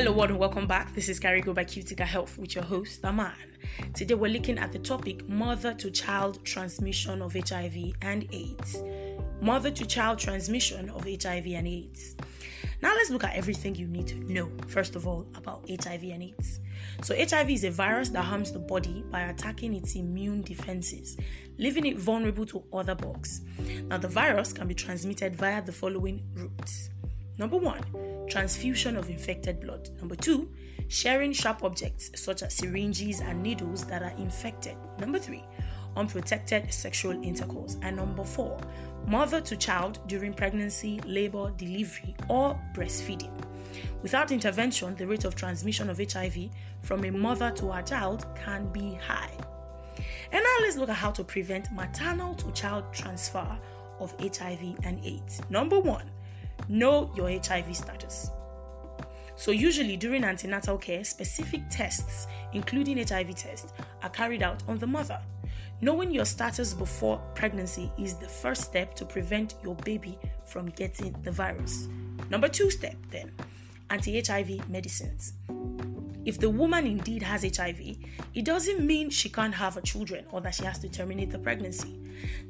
Hello, world, and welcome back. This is Carigo by Cutica Health with your host, Aman. Today, we're looking at the topic mother to child transmission of HIV and AIDS. Mother to child transmission of HIV and AIDS. Now, let's look at everything you need to know, first of all, about HIV and AIDS. So, HIV is a virus that harms the body by attacking its immune defenses, leaving it vulnerable to other bugs. Now, the virus can be transmitted via the following routes. Number one, transfusion of infected blood. Number two, sharing sharp objects such as syringes and needles that are infected. Number three, unprotected sexual intercourse. And number four, mother to child during pregnancy, labor, delivery, or breastfeeding. Without intervention, the rate of transmission of HIV from a mother to a child can be high. And now let's look at how to prevent maternal to child transfer of HIV and AIDS. Number one, Know your HIV status. So, usually during antenatal care, specific tests, including HIV tests, are carried out on the mother. Knowing your status before pregnancy is the first step to prevent your baby from getting the virus. Number two step, then, anti HIV medicines. If the woman indeed has HIV, it doesn't mean she can't have a children or that she has to terminate the pregnancy.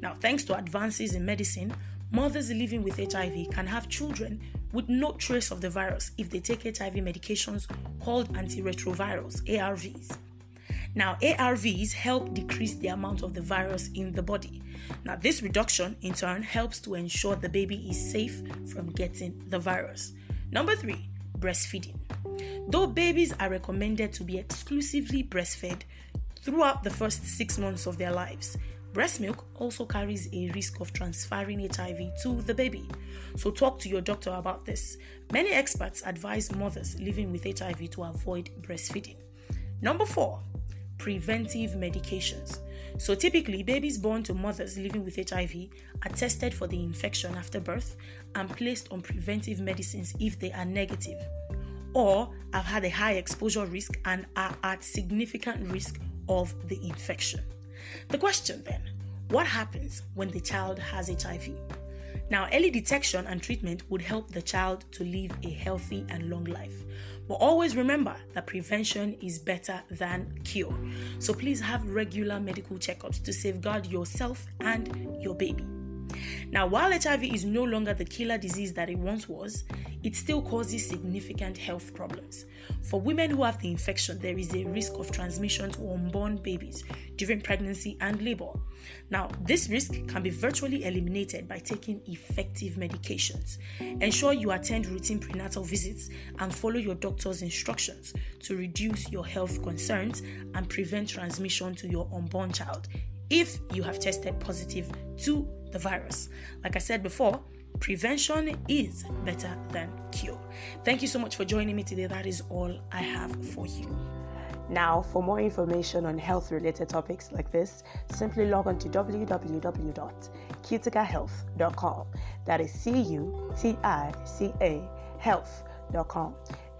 Now, thanks to advances in medicine, Mothers living with HIV can have children with no trace of the virus if they take HIV medications called antiretrovirals, ARVs. Now, ARVs help decrease the amount of the virus in the body. Now, this reduction in turn helps to ensure the baby is safe from getting the virus. Number three, breastfeeding. Though babies are recommended to be exclusively breastfed throughout the first six months of their lives, Breast milk also carries a risk of transferring HIV to the baby. So, talk to your doctor about this. Many experts advise mothers living with HIV to avoid breastfeeding. Number four, preventive medications. So, typically, babies born to mothers living with HIV are tested for the infection after birth and placed on preventive medicines if they are negative or have had a high exposure risk and are at significant risk of the infection. The question then what happens when the child has HIV? Now, early detection and treatment would help the child to live a healthy and long life. But always remember that prevention is better than cure. So please have regular medical checkups to safeguard yourself and your baby. Now, while HIV is no longer the killer disease that it once was, it still causes significant health problems. For women who have the infection, there is a risk of transmission to unborn babies during pregnancy and labor. Now, this risk can be virtually eliminated by taking effective medications. Ensure you attend routine prenatal visits and follow your doctor's instructions to reduce your health concerns and prevent transmission to your unborn child if you have tested positive to the virus. Like I said before, prevention is better than cure. Thank you so much for joining me today. That is all I have for you. Now, for more information on health related topics like this, simply log on to www.cuticahealth.com. That is C U T I C A health.com.